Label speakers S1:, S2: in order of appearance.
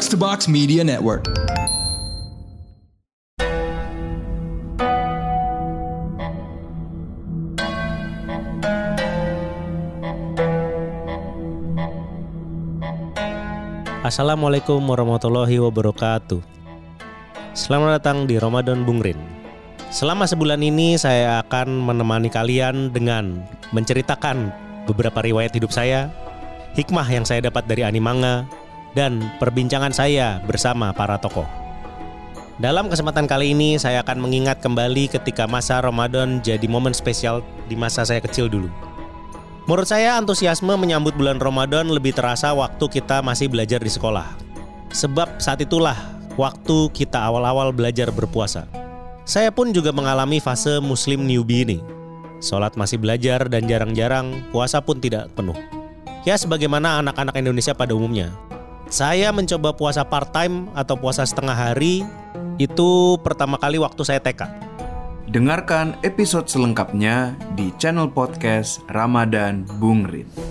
S1: Box Media Network.
S2: Assalamualaikum warahmatullahi wabarakatuh. Selamat datang di Ramadan Bungrin. Selama sebulan ini saya akan menemani kalian dengan menceritakan beberapa riwayat hidup saya, hikmah yang saya dapat dari animanga, dan perbincangan saya bersama para tokoh. Dalam kesempatan kali ini saya akan mengingat kembali ketika masa Ramadan jadi momen spesial di masa saya kecil dulu. Menurut saya antusiasme menyambut bulan Ramadan lebih terasa waktu kita masih belajar di sekolah. Sebab saat itulah waktu kita awal-awal belajar berpuasa. Saya pun juga mengalami fase muslim newbie ini. Sholat masih belajar dan jarang-jarang, puasa pun tidak penuh. Ya sebagaimana anak-anak Indonesia pada umumnya. Saya mencoba puasa part-time atau puasa setengah hari itu pertama kali waktu saya TK.
S3: Dengarkan episode selengkapnya di channel podcast Ramadan Bung Rin.